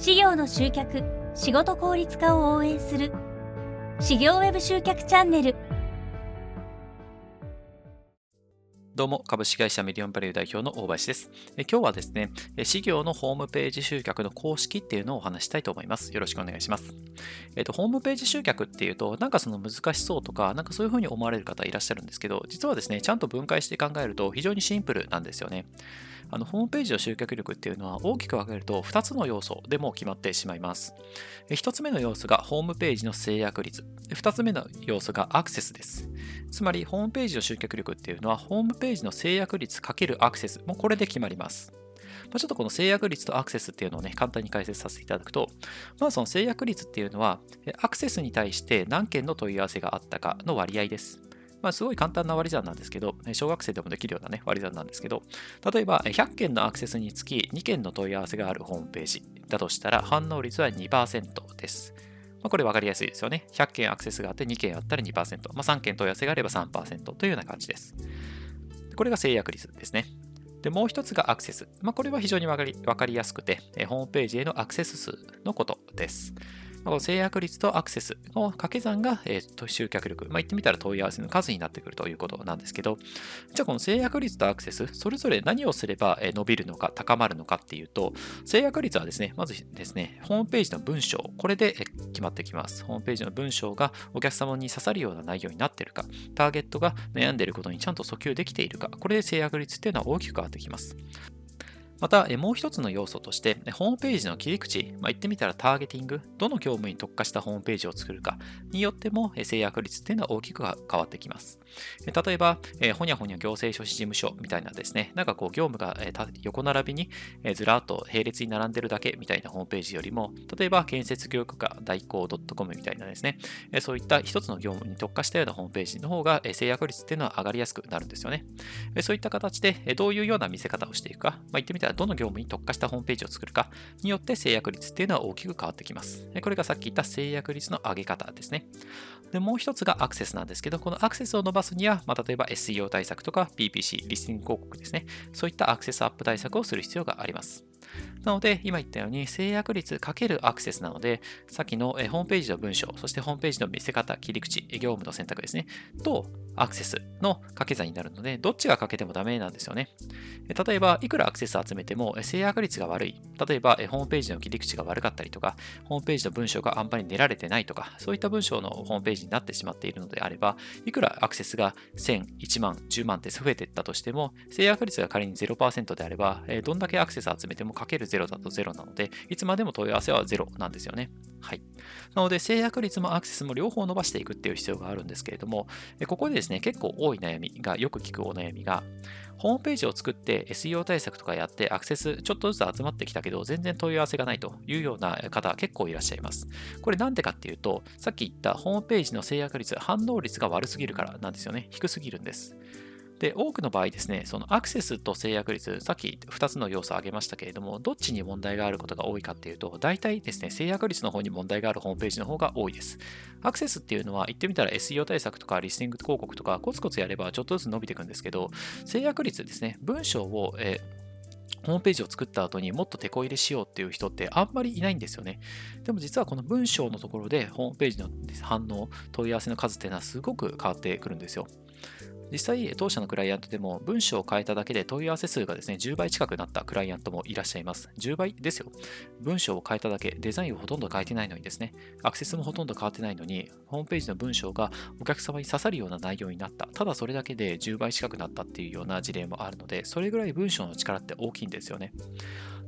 事業の集客仕事効率化を応援する事業ウェブ集客チャンネルどうも、株式会社ミリオンバリュー代表の大林です。え今日はですね、事業のホームページ集客の公式っていうのをお話したいと思います。よろしくお願いします。えっ、と、ホームページ集客っていうと、なんかその難しそうとか、なんかそういうふうに思われる方いらっしゃるんですけど、実はですね、ちゃんと分解して考えると非常にシンプルなんですよね。あのホームページの集客力っていうのは大きく分けると2つの要素でも決まってしまいます。1つ目の要素がホームページの制約率。2つ目の要素がアクセスです。つまりホームページの集客力っていうのはホームページの制約率×アクセス。もうこれで決まります。ま、ちょっとこの制約率とアクセスっていうのをね、簡単に解説させていただくと、まあその制約率っていうのは、アクセスに対して何件の問い合わせがあったかの割合です。まあ、すごい簡単な割り算なんですけど、小学生でもできるような、ね、割り算なんですけど、例えば100件のアクセスにつき2件の問い合わせがあるホームページだとしたら反応率は2%です。まあ、これ分かりやすいですよね。100件アクセスがあって2件あったら2%、まあ、3件問い合わせがあれば3%というような感じです。これが制約率ですね。で、もう一つがアクセス。まあ、これは非常に分かり分かりやすくて、ホームページへのアクセス数のことです。制約率とアクセスの掛け算が、えー、と集客力、まあ、言ってみたら問い合わせの数になってくるということなんですけど、じゃあこの制約率とアクセス、それぞれ何をすれば伸びるのか、高まるのかっていうと、制約率はですね、まずですね、ホームページの文章、これで決まってきます。ホームページの文章がお客様に刺さるような内容になっているか、ターゲットが悩んでいることにちゃんと訴求できているか、これで制約率っていうのは大きく変わってきます。また、もう一つの要素として、ホームページの切り口、まあ、言ってみたらターゲティング、どの業務に特化したホームページを作るかによっても制約率っていうのは大きく変わってきます。例えばえ、ほにゃほにゃ行政書士事務所みたいなですね、なんかこう業務がえ横並びにえずらっと並列に並んでるだけみたいなホームページよりも、例えば建設業界代行 .com みたいなですねえ、そういった一つの業務に特化したようなホームページの方が制約率っていうのは上がりやすくなるんですよねえ。そういった形でえどういうような見せ方をしていくか、まあ、言ってみたらどの業務に特化したホームページを作るかによって制約率っていうのは大きく変わってきます。これがさっき言った制約率の上げ方ですね。で、もう一つがアクセスなんですけど、このアクセスを伸ばすには、まあ、例えば SEO 対策とか PPC、リスニング広告ですね。そういったアクセスアップ対策をする必要があります。なので、今言ったように制約率×アクセスなので、さっきのホームページの文章、そしてホームページの見せ方、切り口、業務の選択ですね、とアクセスの掛け算になるので、どっちが欠けてもダメなんですよね。例えば、いくらアクセス集めても制約率が悪い。例えば、ホームページの切り口が悪かったりとか、ホームページの文章があんまり練られてないとか、そういった文章のホームページになってしまっているのであれば、いくらアクセスが1000、1万、10万って増えていったとしても、制約率が仮に0%であれば、どんだけアクセス集めてもかける0だと0なので、いつまでも問い合わせは0なんですよね。はい。なので、制約率もアクセスも両方伸ばしていくっていう必要があるんですけれども、ここでですね、結構多い悩みが、よく聞くお悩みが、ホームページを作って SEO 対策とかやってアクセスちょっとずつ集まってきたけど全然問い合わせがないというような方結構いらっしゃいます。これなんでかっていうと、さっき言ったホームページの制約率、反応率が悪すぎるからなんですよね。低すぎるんです。で、多くの場合ですね、そのアクセスと制約率、さっき2つの要素を挙げましたけれども、どっちに問題があることが多いかっていうと、大体ですね、制約率の方に問題があるホームページの方が多いです。アクセスっていうのは、言ってみたら SEO 対策とかリスティング広告とか、コツコツやればちょっとずつ伸びていくんですけど、制約率ですね、文章を、えーホームページを作った後にもっと手こ入れしようっていう人ってあんまりいないんですよね。でも実はこの文章のところでホームページの反応、問い合わせの数っていうのはすごく変わってくるんですよ。実際、当社のクライアントでも文章を変えただけで問い合わせ数がですね、10倍近くなったクライアントもいらっしゃいます。10倍ですよ。文章を変えただけ、デザインをほとんど変えてないのにですね、アクセスもほとんど変わってないのに、ホームページの文章がお客様に刺さるような内容になった。ただそれだけで10倍近くなったっていうような事例もあるので、それぐらい文章の力って大きいんですよね。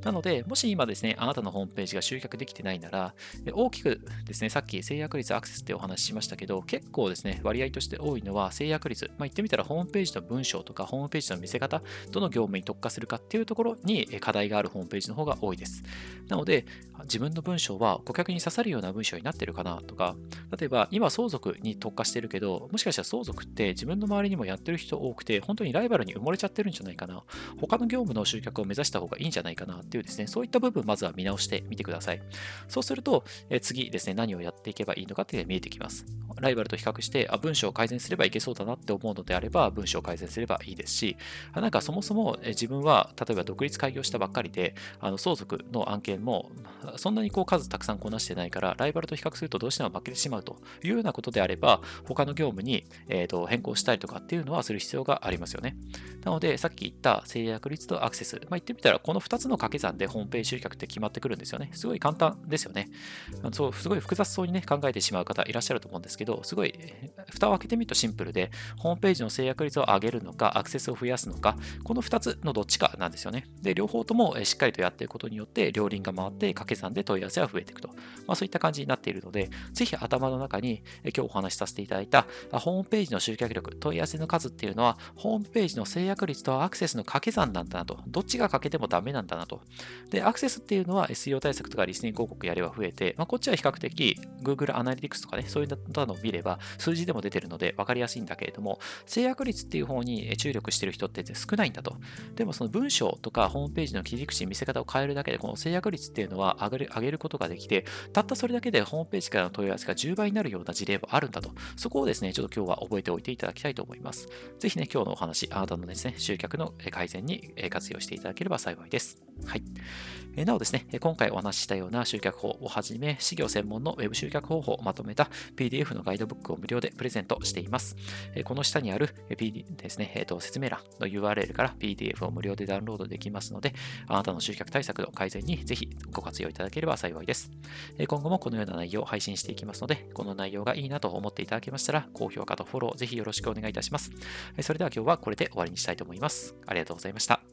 なので、もし今ですね、あなたのホームページが集客できてないなら、大きくですね、さっき制約率アクセスってお話ししましたけど、結構ですね、割合として多いのは制約率。まあ、言ってみたらホームページの文章とかホームページの見せ方、どの業務に特化するかっていうところに課題があるホームページの方が多いです。なので、自分の文章は顧客に刺さるような文章になってるかなとか、例えば今相続に特化してるけど、もしかしたら相続って自分の周りにもやってる人多くて、本当にライバルに埋もれちゃってるんじゃないかな。他の業務の集客を目指した方がいいんじゃないかなっていうですね、そういった部分まずは見直してみてください。そうすると、え次ですね、何をやっていけばいいのかっていうのが見えてきます。ライバルと比較して、あ、文章を改善すればいけそうだなって思うのであれば、文章を改善すればいいですし、なんかそもそも自分は、例えば独立開業したばっかりで、あの相続の案件も、そんなにこう数たくさんこなしてないから、ライバルと比較するとどうしても負けてしまうというようなことであれば、他の業務に、えー、と変更したりとかっていうのはする必要がありますよね。なので、さっき言った制約率とアクセス、まあ、言ってみたら、この2つの掛け算でホームページ集客って決まってくるんですよね。すごい簡単ですよね。そうすごい複雑そうにね、考えてしまう方いらっしゃると思うんですけど、すごい、蓋を開けてみるとシンプルで、ホームページの制約率を上げるのか、アクセスを増やすのか、この2つのどっちかなんですよね。で、両方ともしっかりとやっていくことによって、両輪が回って掛け算で問い合わせは増えていくと。まあ、そういった感じになっているので、ぜひ頭の中に今日お話しさせていただいたホームページの集客力、問い合わせの数っていうのは、ホームページの制約率とアクセスの掛け算なんだなと。どっちが欠けてもダメなんだなと。で、アクセスっていうのは SEO 対策とかリスニング広告やれば増えて、まあ、こっちは比較的 Google Analytics とかね、そういったのを見れば数字でも出てるので分かりやすいんだけれども、制約率っていう方に注力してる人って少ないんだと。でもその文章とかホームページの切り口、見せ方を変えるだけで、この制約率っていうのは上上げることができて、たったそれだけでホームページからの問い合わせが10倍になるような事例もあるんだと。そこをですね、ちょっと今日は覚えておいていただきたいと思います。ぜひね、今日のお話、あなたのですね、集客の改善に活用していただければ幸いです。はい。なおですね、今回お話ししたような集客法をはじめ、事業専門の Web 集客方法をまとめた PDF のガイドブックを無料でプレゼントしています。この下にある PD ですね、えー、と説明欄の URL から PDF を無料でダウンロードできますので、あなたの集客対策の改善にぜひご活用いただければ幸いです。今後もこのような内容を配信していきますので、この内容がいいなと思っていただけましたら、高評価とフォローぜひよろしくお願いいたします。それでは今日はこれで終わりにしたいと思います。ありがとうございました。